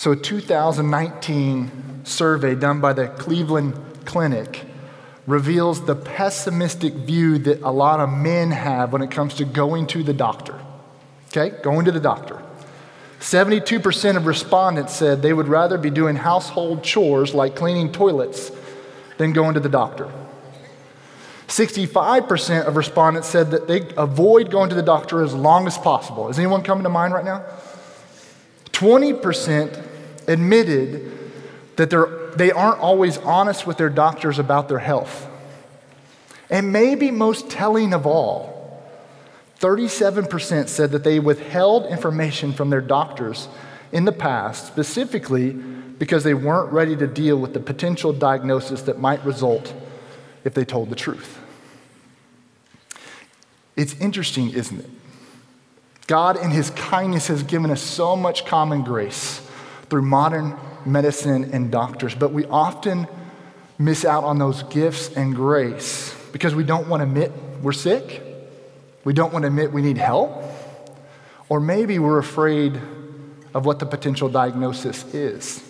So, a 2019 survey done by the Cleveland Clinic reveals the pessimistic view that a lot of men have when it comes to going to the doctor. Okay, going to the doctor. 72% of respondents said they would rather be doing household chores like cleaning toilets than going to the doctor. 65% of respondents said that they avoid going to the doctor as long as possible. Is anyone coming to mind right now? 20% admitted that they're, they aren't always honest with their doctors about their health. And maybe most telling of all, 37% said that they withheld information from their doctors in the past, specifically because they weren't ready to deal with the potential diagnosis that might result if they told the truth. It's interesting, isn't it? God, in His kindness, has given us so much common grace through modern medicine and doctors, but we often miss out on those gifts and grace because we don't want to admit we're sick, we don't want to admit we need help, or maybe we're afraid of what the potential diagnosis is.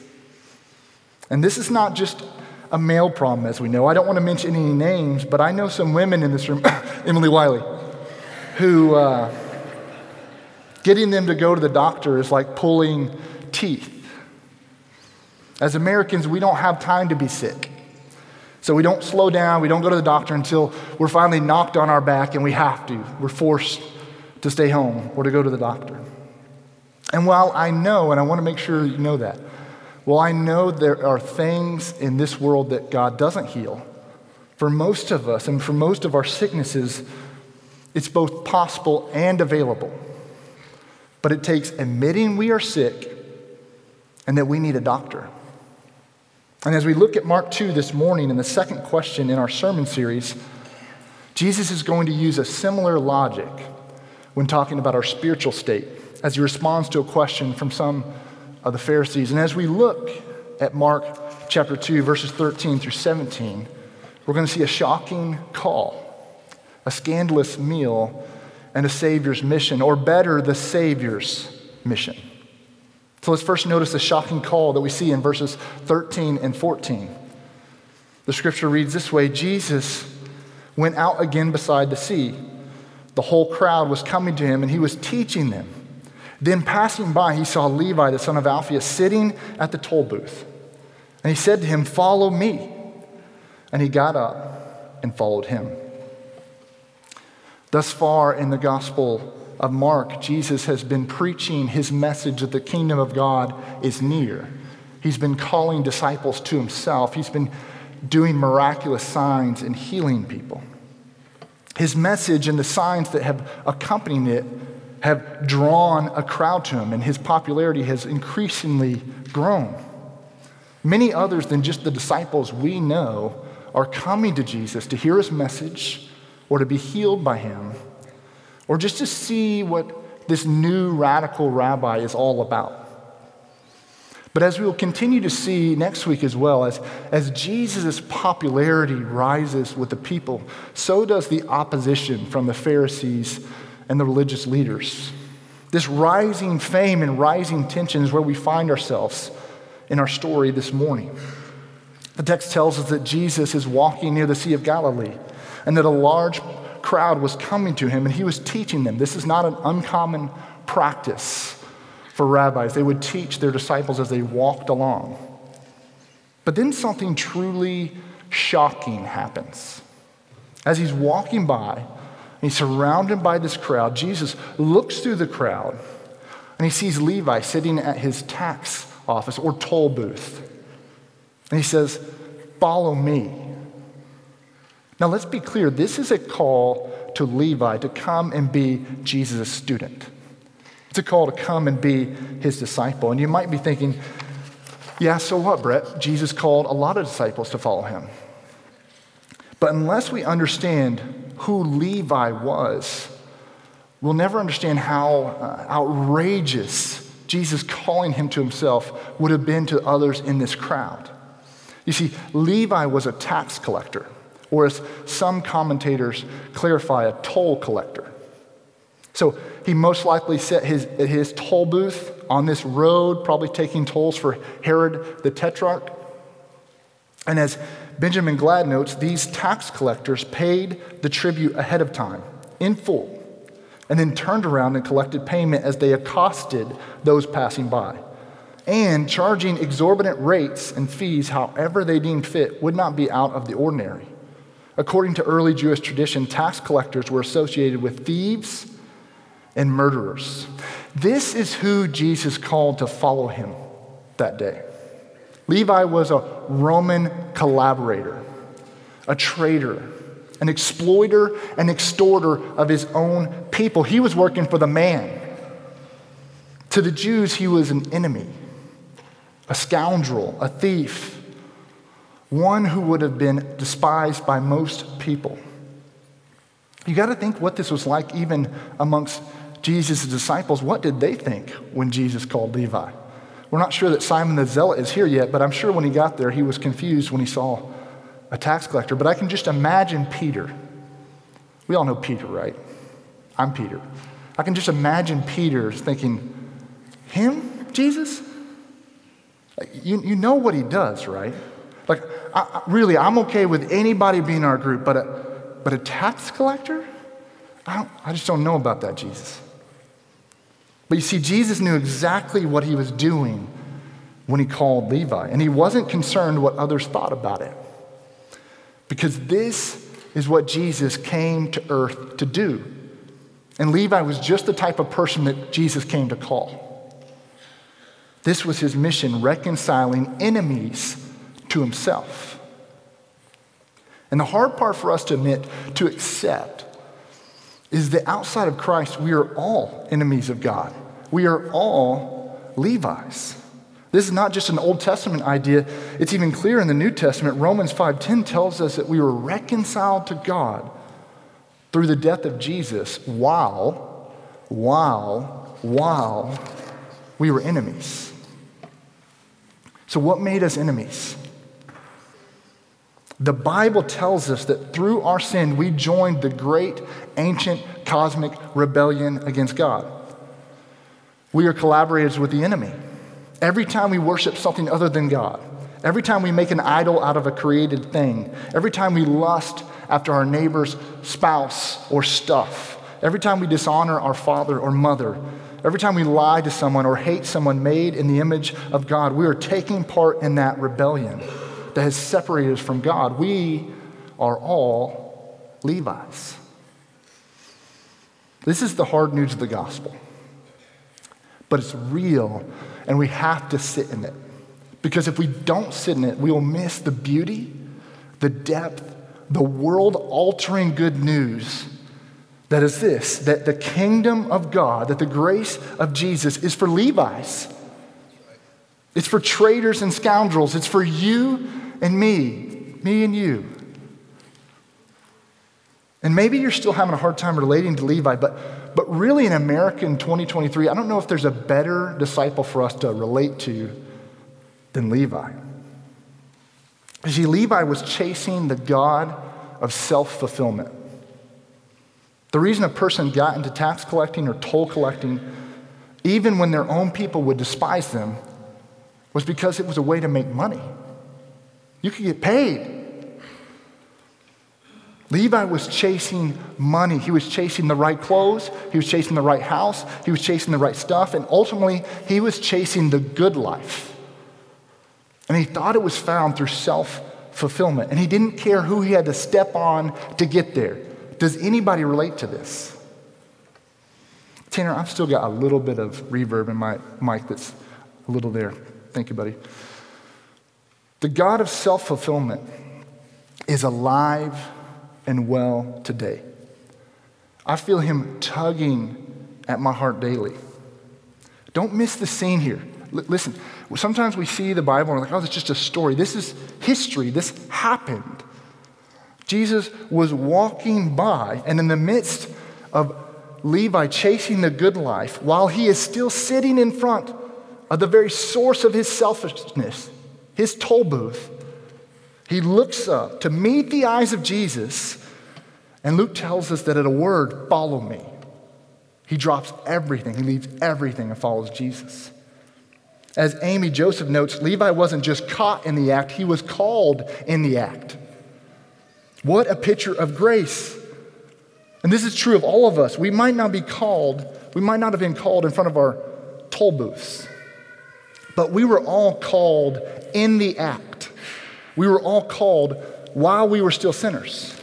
And this is not just a male problem, as we know. I don't want to mention any names, but I know some women in this room, Emily Wiley, who uh, getting them to go to the doctor is like pulling teeth. As Americans, we don't have time to be sick. So we don't slow down, we don't go to the doctor until we're finally knocked on our back and we have to. We're forced to stay home or to go to the doctor. And while I know, and I want to make sure you know that, well, I know there are things in this world that God doesn't heal. For most of us, and for most of our sicknesses, it's both possible and available. But it takes admitting we are sick and that we need a doctor. And as we look at Mark 2 this morning in the second question in our sermon series, Jesus is going to use a similar logic when talking about our spiritual state as he responds to a question from some of the Pharisees. And as we look at Mark chapter 2, verses 13 through 17, we're going to see a shocking call, a scandalous meal, and a Savior's mission, or better, the Savior's mission. So let's first notice the shocking call that we see in verses 13 and 14. The scripture reads this way Jesus went out again beside the sea. The whole crowd was coming to him, and he was teaching them. Then, passing by, he saw Levi, the son of Alphaeus, sitting at the toll booth. And he said to him, Follow me. And he got up and followed him. Thus far in the Gospel of Mark, Jesus has been preaching his message that the kingdom of God is near. He's been calling disciples to himself, he's been doing miraculous signs and healing people. His message and the signs that have accompanied it have drawn a crowd to him, and his popularity has increasingly grown. Many others than just the disciples we know are coming to Jesus to hear his message or to be healed by him or just to see what this new radical rabbi is all about. But as we will continue to see next week as well, as, as Jesus' popularity rises with the people, so does the opposition from the Pharisees and the religious leaders. This rising fame and rising tension is where we find ourselves in our story this morning. The text tells us that Jesus is walking near the Sea of Galilee and that a large crowd was coming to him and he was teaching them. This is not an uncommon practice for rabbis. They would teach their disciples as they walked along. But then something truly shocking happens. As he's walking by, he's surrounded by this crowd, Jesus looks through the crowd and he sees Levi sitting at his tax office or toll booth. And he says, Follow me. Now, let's be clear this is a call to Levi to come and be Jesus' student. It's a call to come and be his disciple. And you might be thinking, yeah, so what, Brett? Jesus called a lot of disciples to follow him. But unless we understand who Levi was, we'll never understand how uh, outrageous Jesus calling him to himself would have been to others in this crowd. You see, Levi was a tax collector or as some commentators clarify, a toll collector. So he most likely sat his, at his toll booth on this road, probably taking tolls for Herod the Tetrarch. And as Benjamin Gladd notes, these tax collectors paid the tribute ahead of time in full and then turned around and collected payment as they accosted those passing by. And charging exorbitant rates and fees however they deemed fit would not be out of the ordinary. According to early Jewish tradition, tax collectors were associated with thieves and murderers. This is who Jesus called to follow him that day. Levi was a Roman collaborator, a traitor, an exploiter, an extorter of his own people. He was working for the man. To the Jews, he was an enemy, a scoundrel, a thief, one who would have been despised by most people. You got to think what this was like even amongst Jesus' disciples. What did they think when Jesus called Levi? We're not sure that Simon the Zealot is here yet, but I'm sure when he got there, he was confused when he saw a tax collector. But I can just imagine Peter. We all know Peter, right? I'm Peter. I can just imagine Peter thinking, Him, Jesus? You, you know what he does, right? Like, I, really, I'm okay with anybody being our group, but a, but a tax collector? I, I just don't know about that, Jesus. But you see, Jesus knew exactly what he was doing when he called Levi, and he wasn't concerned what others thought about it. Because this is what Jesus came to earth to do. And Levi was just the type of person that Jesus came to call. This was his mission, reconciling enemies to himself. And the hard part for us to admit, to accept, is that outside of Christ, we are all enemies of God. We are all Levi's. This is not just an Old Testament idea. It's even clear in the New Testament. Romans 5:10 tells us that we were reconciled to God through the death of Jesus while while while we were enemies. So what made us enemies? The Bible tells us that through our sin, we joined the great ancient cosmic rebellion against God. We are collaborators with the enemy. Every time we worship something other than God, every time we make an idol out of a created thing, every time we lust after our neighbor's spouse or stuff, every time we dishonor our father or mother, every time we lie to someone or hate someone made in the image of God, we are taking part in that rebellion that has separated us from God. We are all Levites. This is the hard news of the gospel. But it's real, and we have to sit in it. Because if we don't sit in it, we will miss the beauty, the depth, the world altering good news that is this that the kingdom of God, that the grace of Jesus is for Levi's. It's for traitors and scoundrels. It's for you and me, me and you. And maybe you're still having a hard time relating to Levi, but, but really in America in 2023, I don't know if there's a better disciple for us to relate to than Levi. You see, Levi was chasing the God of self fulfillment. The reason a person got into tax collecting or toll collecting, even when their own people would despise them, was because it was a way to make money. You could get paid. Levi was chasing money. He was chasing the right clothes. He was chasing the right house. He was chasing the right stuff. And ultimately, he was chasing the good life. And he thought it was found through self fulfillment. And he didn't care who he had to step on to get there. Does anybody relate to this? Tanner, I've still got a little bit of reverb in my mic that's a little there. Thank you, buddy. The God of self fulfillment is alive and well today. I feel him tugging at my heart daily. Don't miss the scene here. L- listen, sometimes we see the Bible and we're like, oh, that's just a story. This is history. This happened. Jesus was walking by, and in the midst of Levi chasing the good life, while he is still sitting in front of the very source of his selfishness, his toll booth, he looks up to meet the eyes of Jesus, and Luke tells us that at a word, follow me. He drops everything, he leaves everything and follows Jesus. As Amy Joseph notes, Levi wasn't just caught in the act, he was called in the act. What a picture of grace. And this is true of all of us. We might not be called, we might not have been called in front of our toll booths, but we were all called in the act. We were all called while we were still sinners.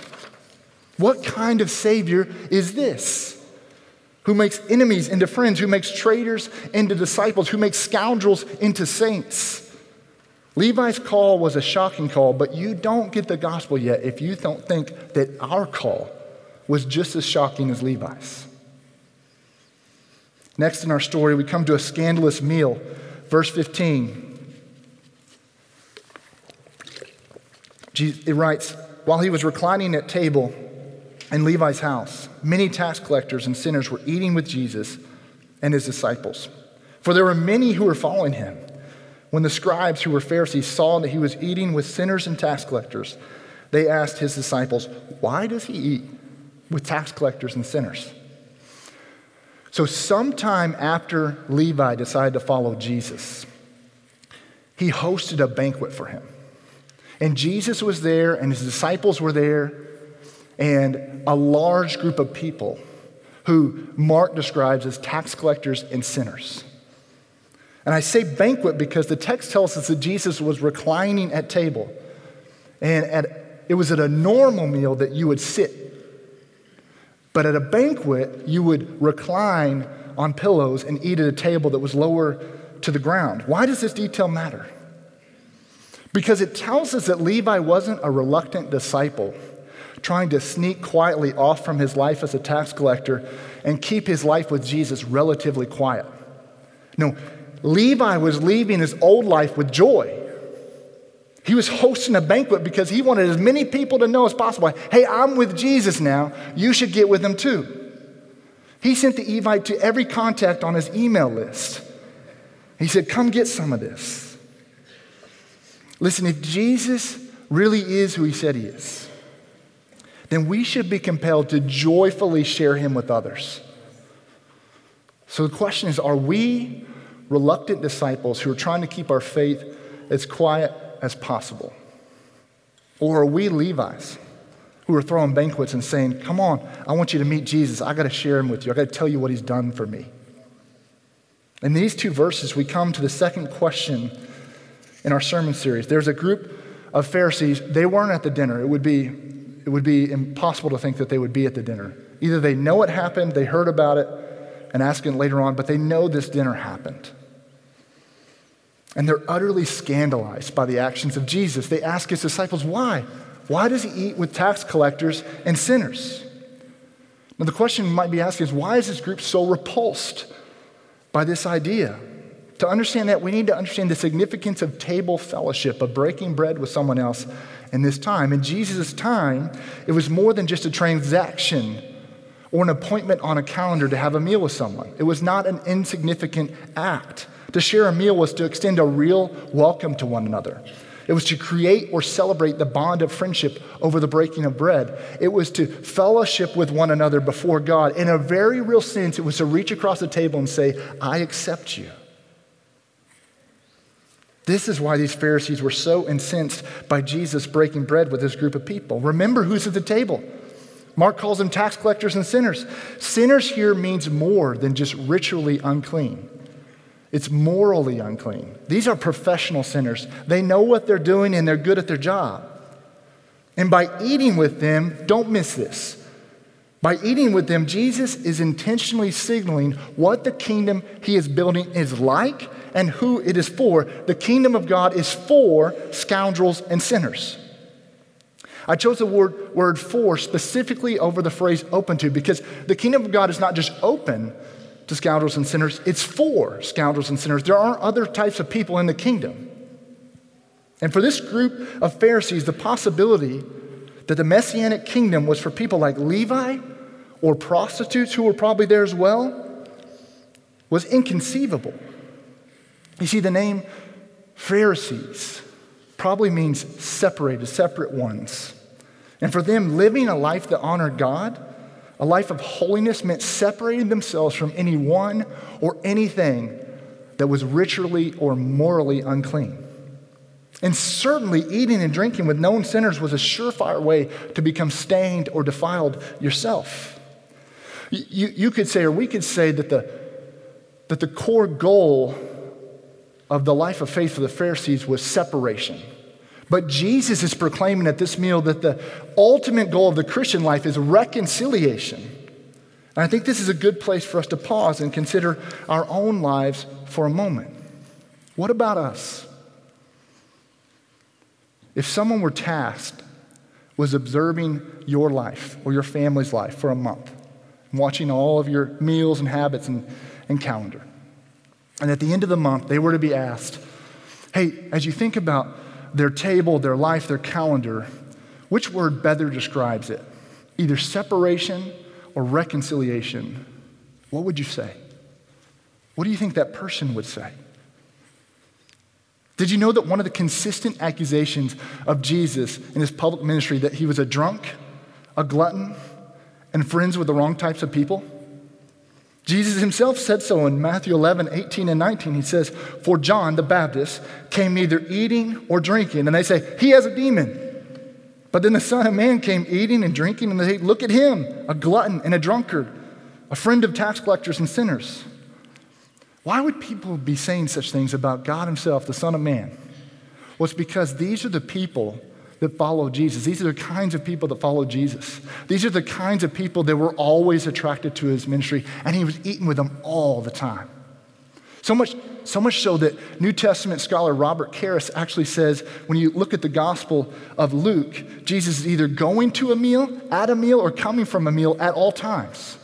What kind of Savior is this? Who makes enemies into friends, who makes traitors into disciples, who makes scoundrels into saints. Levi's call was a shocking call, but you don't get the gospel yet if you don't think that our call was just as shocking as Levi's. Next in our story, we come to a scandalous meal. Verse 15. It writes, While he was reclining at table in Levi's house, many tax collectors and sinners were eating with Jesus and his disciples. For there were many who were following him. When the scribes who were Pharisees saw that he was eating with sinners and tax collectors, they asked his disciples, Why does he eat with tax collectors and sinners? So, sometime after Levi decided to follow Jesus, he hosted a banquet for him. And Jesus was there, and his disciples were there, and a large group of people who Mark describes as tax collectors and sinners. And I say banquet because the text tells us that Jesus was reclining at table. And at, it was at a normal meal that you would sit. But at a banquet, you would recline on pillows and eat at a table that was lower to the ground. Why does this detail matter? Because it tells us that Levi wasn't a reluctant disciple trying to sneak quietly off from his life as a tax collector and keep his life with Jesus relatively quiet. No, Levi was leaving his old life with joy. He was hosting a banquet because he wanted as many people to know as possible hey, I'm with Jesus now. You should get with him too. He sent the Evite to every contact on his email list. He said, Come get some of this. Listen, if Jesus really is who he said he is, then we should be compelled to joyfully share him with others. So the question is are we reluctant disciples who are trying to keep our faith as quiet as possible? Or are we Levites who are throwing banquets and saying, Come on, I want you to meet Jesus. I got to share him with you. I got to tell you what he's done for me. In these two verses, we come to the second question in our sermon series. There's a group of Pharisees, they weren't at the dinner. It would be, it would be impossible to think that they would be at the dinner. Either they know it happened, they heard about it, and ask it later on, but they know this dinner happened. And they're utterly scandalized by the actions of Jesus. They ask his disciples, why? Why does he eat with tax collectors and sinners? Now, the question you might be asking is why is this group so repulsed by this idea? To understand that, we need to understand the significance of table fellowship, of breaking bread with someone else in this time. In Jesus' time, it was more than just a transaction or an appointment on a calendar to have a meal with someone. It was not an insignificant act. To share a meal was to extend a real welcome to one another. It was to create or celebrate the bond of friendship over the breaking of bread. It was to fellowship with one another before God. In a very real sense, it was to reach across the table and say, I accept you. This is why these Pharisees were so incensed by Jesus breaking bread with this group of people. Remember who's at the table. Mark calls them tax collectors and sinners. Sinners here means more than just ritually unclean. It's morally unclean. These are professional sinners. They know what they're doing and they're good at their job. And by eating with them, don't miss this. By eating with them, Jesus is intentionally signaling what the kingdom he is building is like and who it is for. The kingdom of God is for scoundrels and sinners. I chose the word, word for specifically over the phrase open to because the kingdom of God is not just open to scoundrels and sinners, it's for scoundrels and sinners. There aren't other types of people in the kingdom. And for this group of Pharisees, the possibility that the messianic kingdom was for people like Levi or prostitutes who were probably there as well was inconceivable. You see, the name Pharisees probably means separated, separate ones. And for them, living a life that honored God, a life of holiness, meant separating themselves from anyone or anything that was ritually or morally unclean. And certainly, eating and drinking with known sinners was a surefire way to become stained or defiled yourself. You, you could say, or we could say, that the, that the core goal of the life of faith for the Pharisees was separation. But Jesus is proclaiming at this meal that the ultimate goal of the Christian life is reconciliation. And I think this is a good place for us to pause and consider our own lives for a moment. What about us? If someone were tasked was observing your life or your family's life for a month, watching all of your meals and habits and, and calendar, and at the end of the month, they were to be asked, hey, as you think about their table, their life, their calendar, which word better describes it? Either separation or reconciliation. What would you say? What do you think that person would say? Did you know that one of the consistent accusations of Jesus in his public ministry that he was a drunk, a glutton, and friends with the wrong types of people? Jesus himself said so in Matthew 11, 18, and 19. He says, For John the Baptist came neither eating or drinking. And they say, He has a demon. But then the Son of Man came eating and drinking, and they say, Look at him, a glutton and a drunkard, a friend of tax collectors and sinners. Why would people be saying such things about God Himself, the Son of Man? Well, it's because these are the people that follow Jesus. These are the kinds of people that follow Jesus. These are the kinds of people that were always attracted to his ministry, and he was eating with them all the time. So much, so much so that New Testament scholar Robert Karris actually says when you look at the Gospel of Luke, Jesus is either going to a meal, at a meal, or coming from a meal at all times.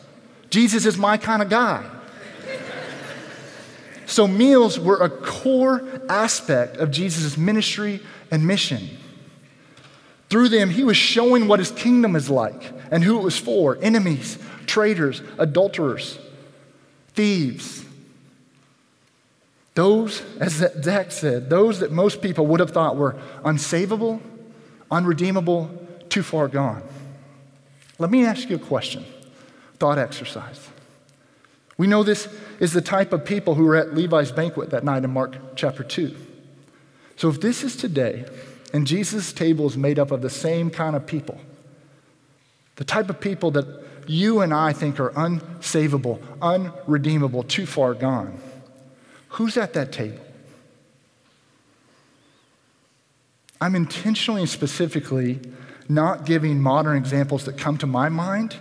Jesus is my kind of guy. so, meals were a core aspect of Jesus' ministry and mission. Through them, he was showing what his kingdom is like and who it was for enemies, traitors, adulterers, thieves. Those, as Zach said, those that most people would have thought were unsavable, unredeemable, too far gone. Let me ask you a question, thought exercise. We know this is the type of people who were at Levi's banquet that night in Mark chapter 2. So if this is today, and Jesus' table is made up of the same kind of people. The type of people that you and I think are unsavable, unredeemable, too far gone. Who's at that table? I'm intentionally and specifically not giving modern examples that come to my mind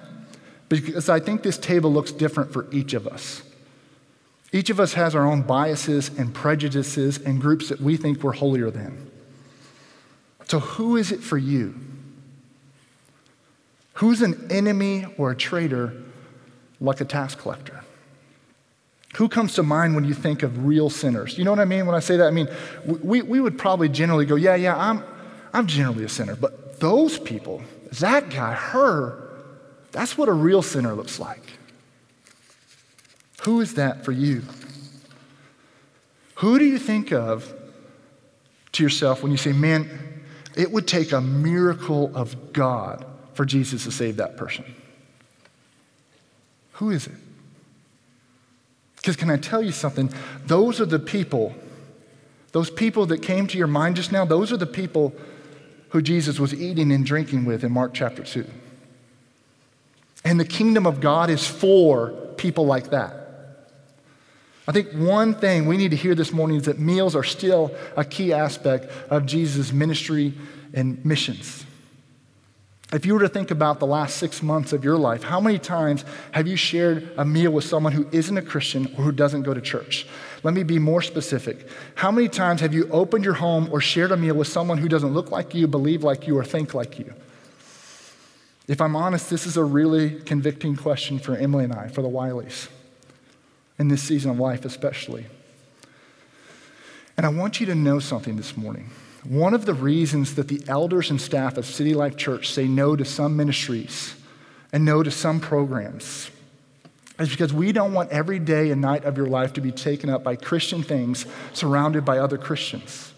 because I think this table looks different for each of us. Each of us has our own biases and prejudices and groups that we think we're holier than. So, who is it for you? Who's an enemy or a traitor like a tax collector? Who comes to mind when you think of real sinners? You know what I mean when I say that? I mean, we, we would probably generally go, yeah, yeah, I'm, I'm generally a sinner. But those people, that guy, her, that's what a real sinner looks like. Who is that for you? Who do you think of to yourself when you say, man, it would take a miracle of God for Jesus to save that person. Who is it? Because, can I tell you something? Those are the people, those people that came to your mind just now, those are the people who Jesus was eating and drinking with in Mark chapter 2. And the kingdom of God is for people like that. I think one thing we need to hear this morning is that meals are still a key aspect of Jesus' ministry and missions. If you were to think about the last six months of your life, how many times have you shared a meal with someone who isn't a Christian or who doesn't go to church? Let me be more specific. How many times have you opened your home or shared a meal with someone who doesn't look like you, believe like you, or think like you? If I'm honest, this is a really convicting question for Emily and I, for the Wileys in this season of life, especially. And I want you to know something this morning. One of the reasons that the elders and staff of City Life Church say no to some ministries and no to some programs is because we don't want every day and night of your life to be taken up by Christian things surrounded by other Christians.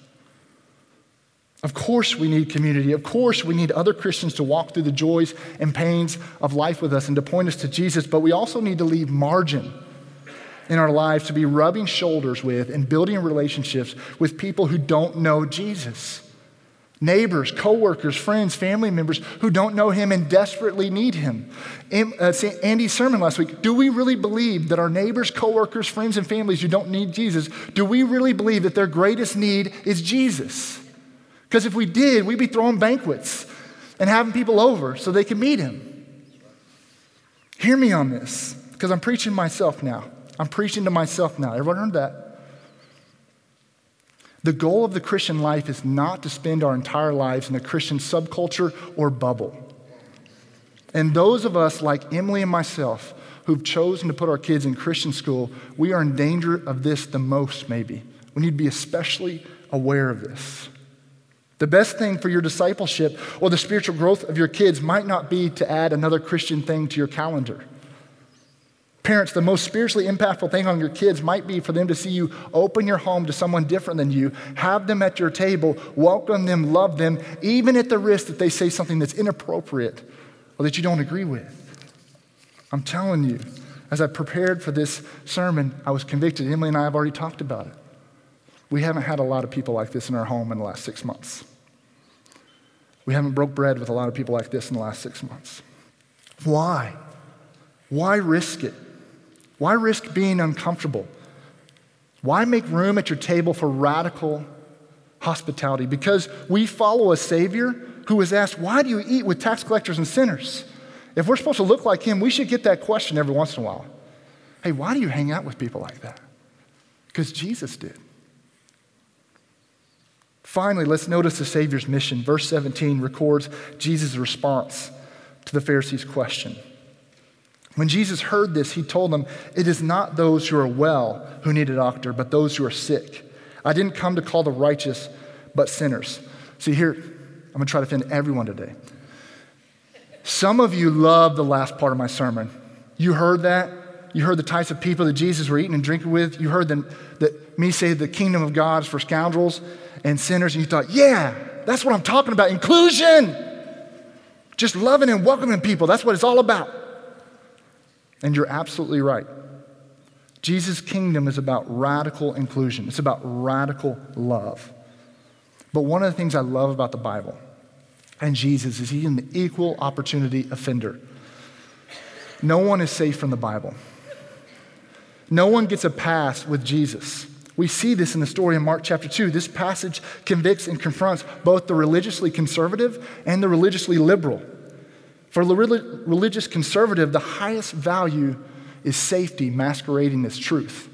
Of course, we need community. Of course, we need other Christians to walk through the joys and pains of life with us and to point us to Jesus, but we also need to leave margin in our lives to be rubbing shoulders with and building relationships with people who don't know Jesus. Neighbors, coworkers, friends, family members who don't know him and desperately need him. Uh, Andy's sermon last week do we really believe that our neighbors, coworkers, friends, and families who don't need Jesus, do we really believe that their greatest need is Jesus? Because if we did, we'd be throwing banquets and having people over so they can meet him. Hear me on this, because I'm preaching myself now. I'm preaching to myself now. Everyone heard that? The goal of the Christian life is not to spend our entire lives in a Christian subculture or bubble. And those of us, like Emily and myself, who've chosen to put our kids in Christian school, we are in danger of this the most, maybe. We need to be especially aware of this. The best thing for your discipleship or the spiritual growth of your kids might not be to add another Christian thing to your calendar. Parents, the most spiritually impactful thing on your kids might be for them to see you open your home to someone different than you, have them at your table, welcome them, love them, even at the risk that they say something that's inappropriate or that you don't agree with. I'm telling you, as I prepared for this sermon, I was convicted. Emily and I have already talked about it. We haven't had a lot of people like this in our home in the last six months. We haven't broke bread with a lot of people like this in the last six months. Why? Why risk it? Why risk being uncomfortable? Why make room at your table for radical hospitality? Because we follow a Savior who was asked, Why do you eat with tax collectors and sinners? If we're supposed to look like Him, we should get that question every once in a while. Hey, why do you hang out with people like that? Because Jesus did. Finally, let's notice the Savior's mission. Verse 17 records Jesus' response to the Pharisees' question. When Jesus heard this, he told them, It is not those who are well who need a doctor, but those who are sick. I didn't come to call the righteous, but sinners. See, here, I'm going to try to offend everyone today. Some of you love the last part of my sermon. You heard that? You heard the types of people that Jesus were eating and drinking with. You heard them, that me say the kingdom of God is for scoundrels and sinners. And you thought, yeah, that's what I'm talking about inclusion. Just loving and welcoming people. That's what it's all about. And you're absolutely right. Jesus' kingdom is about radical inclusion, it's about radical love. But one of the things I love about the Bible and Jesus is he's an equal opportunity offender. No one is safe from the Bible. No one gets a pass with Jesus. We see this in the story in Mark chapter 2. This passage convicts and confronts both the religiously conservative and the religiously liberal. For the religious conservative, the highest value is safety masquerading as truth.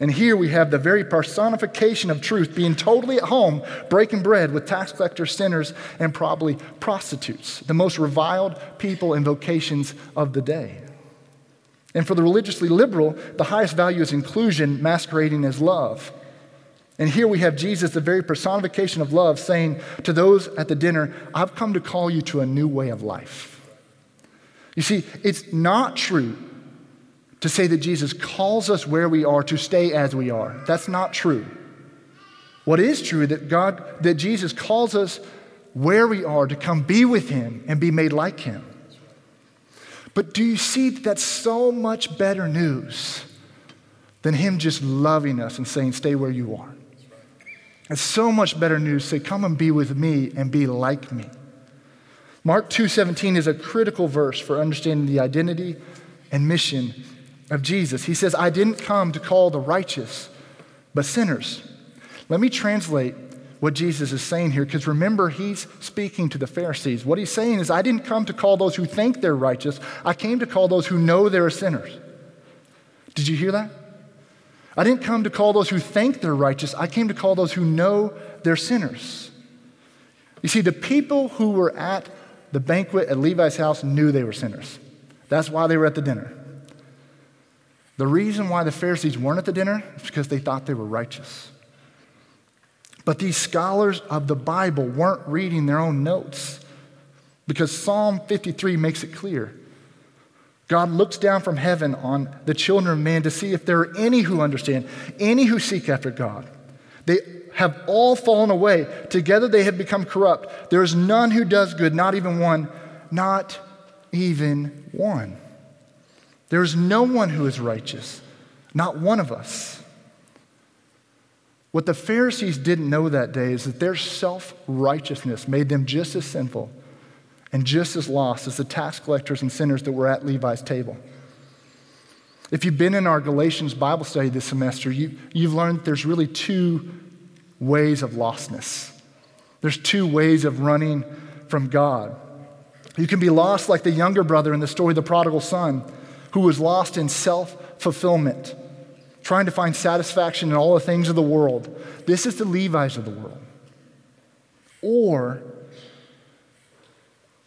And here we have the very personification of truth being totally at home, breaking bread with tax collectors, sinners, and probably prostitutes, the most reviled people and vocations of the day. And for the religiously liberal, the highest value is inclusion masquerading as love. And here we have Jesus, the very personification of love, saying to those at the dinner, I've come to call you to a new way of life. You see, it's not true to say that Jesus calls us where we are to stay as we are. That's not true. What is true that God that Jesus calls us where we are to come be with him and be made like him. But do you see that that's so much better news than him just loving us and saying stay where you are? It's so much better news. Say, come and be with me and be like me. Mark 2:17 is a critical verse for understanding the identity and mission of Jesus. He says, I didn't come to call the righteous, but sinners. Let me translate what Jesus is saying here, because remember, he's speaking to the Pharisees. What he's saying is, I didn't come to call those who think they're righteous, I came to call those who know they're sinners. Did you hear that? I didn't come to call those who think they're righteous, I came to call those who know they're sinners. You see, the people who were at the banquet at Levi's house knew they were sinners. That's why they were at the dinner. The reason why the Pharisees weren't at the dinner is because they thought they were righteous. But these scholars of the Bible weren't reading their own notes because Psalm 53 makes it clear. God looks down from heaven on the children of man to see if there are any who understand, any who seek after God. They have all fallen away. Together they have become corrupt. There is none who does good, not even one, not even one. There is no one who is righteous, Not one of us. What the Pharisees didn't know that day is that their self righteousness made them just as sinful and just as lost as the tax collectors and sinners that were at Levi's table. If you've been in our Galatians Bible study this semester, you, you've learned there's really two ways of lostness. There's two ways of running from God. You can be lost like the younger brother in the story of the prodigal son, who was lost in self fulfillment, trying to find satisfaction in all the things of the world. This is the Levites of the world. Or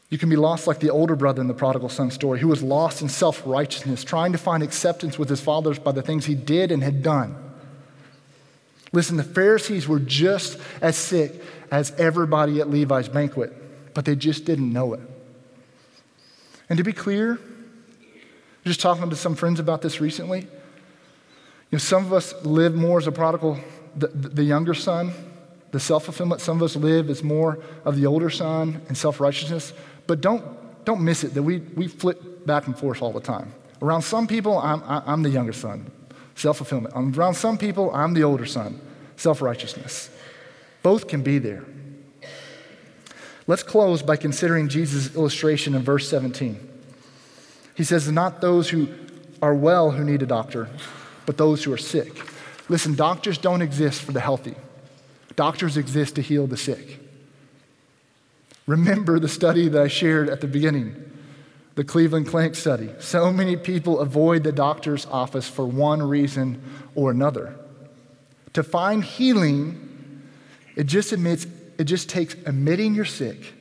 you can be lost like the older brother in the prodigal son story, who was lost in self righteousness, trying to find acceptance with his fathers by the things he did and had done. Listen, the Pharisees were just as sick as everybody at Levi's banquet, but they just didn't know it. And to be clear, just talking to some friends about this recently. You know, some of us live more as a prodigal, the, the younger son, the self fulfillment. Some of us live as more of the older son and self righteousness. But don't, don't miss it that we, we flip back and forth all the time. Around some people, I'm, I'm the younger son, self fulfillment. Um, around some people, I'm the older son, self righteousness. Both can be there. Let's close by considering Jesus' illustration in verse 17. He says, Not those who are well who need a doctor, but those who are sick. Listen, doctors don't exist for the healthy, doctors exist to heal the sick. Remember the study that I shared at the beginning, the Cleveland Clinic study. So many people avoid the doctor's office for one reason or another. To find healing, it just admits, it just takes admitting you're sick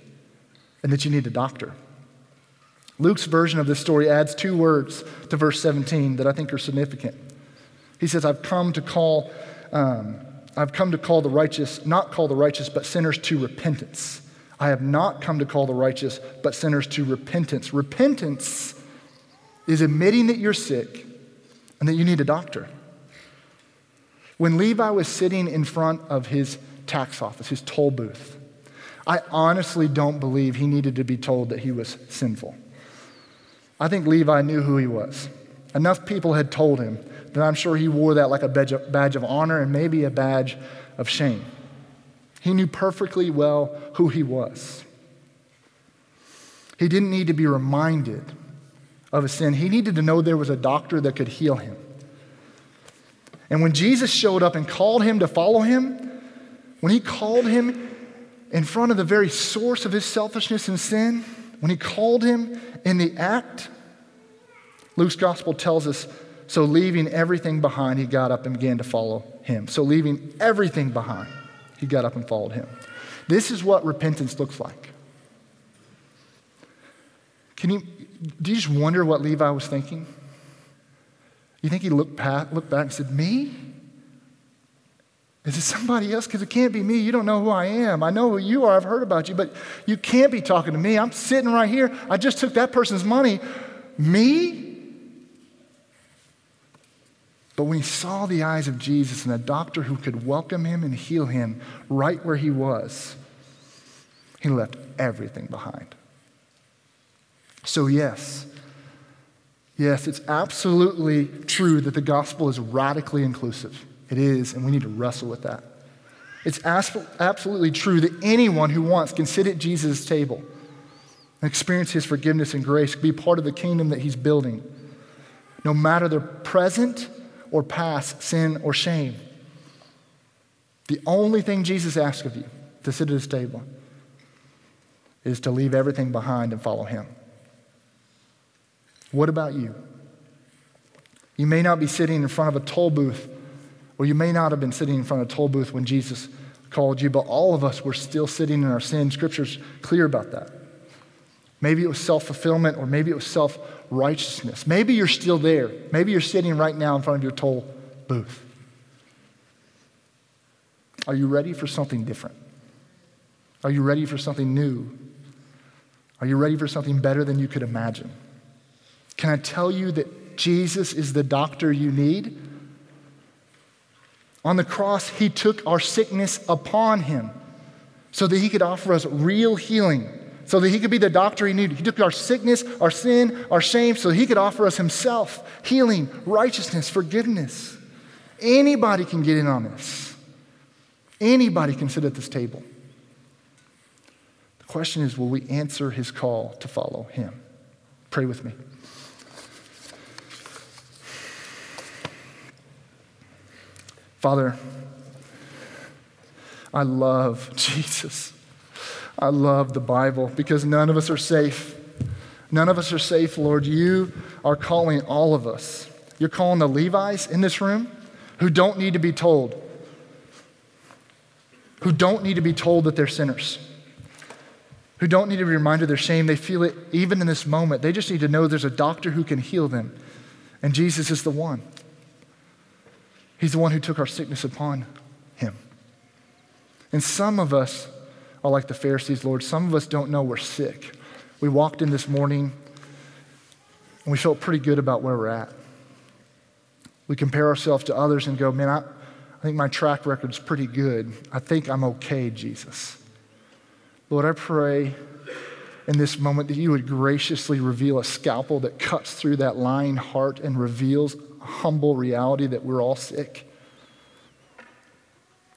and that you need a doctor. Luke's version of this story adds two words to verse 17 that I think are significant. He says, I've come to call, um, I've come to call the righteous, not call the righteous, but sinners to repentance. I have not come to call the righteous, but sinners to repentance. Repentance is admitting that you're sick and that you need a doctor. When Levi was sitting in front of his tax office, his toll booth, I honestly don't believe he needed to be told that he was sinful. I think Levi knew who he was. Enough people had told him that I'm sure he wore that like a badge of honor and maybe a badge of shame. He knew perfectly well who he was. He didn't need to be reminded of his sin. He needed to know there was a doctor that could heal him. And when Jesus showed up and called him to follow him, when he called him in front of the very source of his selfishness and sin, when he called him in the act, Luke's gospel tells us so leaving everything behind, he got up and began to follow him. So leaving everything behind, he got up and followed him. This is what repentance looks like. Can you, do you just wonder what Levi was thinking? You think he looked, past, looked back and said, Me? Is it somebody else? Because it can't be me. You don't know who I am. I know who you are. I've heard about you, but you can't be talking to me. I'm sitting right here. I just took that person's money. Me? But when he saw the eyes of Jesus and a doctor who could welcome him and heal him right where he was, he left everything behind. So, yes, yes, it's absolutely true that the gospel is radically inclusive. It is, and we need to wrestle with that. It's absolutely true that anyone who wants can sit at Jesus' table and experience his forgiveness and grace, be part of the kingdom that he's building, no matter their present or past sin or shame. The only thing Jesus asks of you to sit at his table is to leave everything behind and follow him. What about you? You may not be sitting in front of a toll booth or you may not have been sitting in front of a toll booth when Jesus called you, but all of us were still sitting in our sin. Scripture's clear about that. Maybe it was self fulfillment, or maybe it was self righteousness. Maybe you're still there. Maybe you're sitting right now in front of your toll booth. Are you ready for something different? Are you ready for something new? Are you ready for something better than you could imagine? Can I tell you that Jesus is the doctor you need? On the cross, he took our sickness upon him so that he could offer us real healing so that he could be the doctor he needed. He took our sickness, our sin, our shame, so he could offer us himself healing, righteousness, forgiveness. Anybody can get in on this. Anybody can sit at this table. The question is will we answer his call to follow him? Pray with me. Father, I love Jesus. I love the Bible because none of us are safe. None of us are safe, Lord. You are calling all of us. You're calling the Levites in this room who don't need to be told, who don't need to be told that they're sinners, who don't need to be reminded of their shame. They feel it even in this moment. They just need to know there's a doctor who can heal them, and Jesus is the one. He's the one who took our sickness upon him. And some of us are like the Pharisees, Lord. Some of us don't know we're sick. We walked in this morning and we felt pretty good about where we're at. We compare ourselves to others and go, man, I, I think my track record is pretty good. I think I'm okay, Jesus. Lord, I pray in this moment that you would graciously reveal a scalpel that cuts through that lying heart and reveals a humble reality that we're all sick.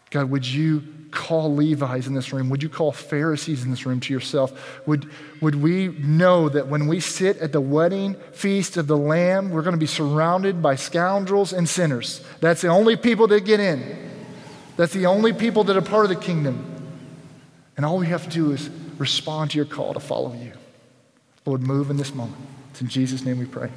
God, would you call Levi's in this room? Would you call Pharisees in this room to yourself? Would, would we know that when we sit at the wedding feast of the Lamb, we're going to be surrounded by scoundrels and sinners? That's the only people that get in. That's the only people that are part of the kingdom. And all we have to do is respond to your call to follow you. Lord, move in this moment. It's in Jesus' name we pray.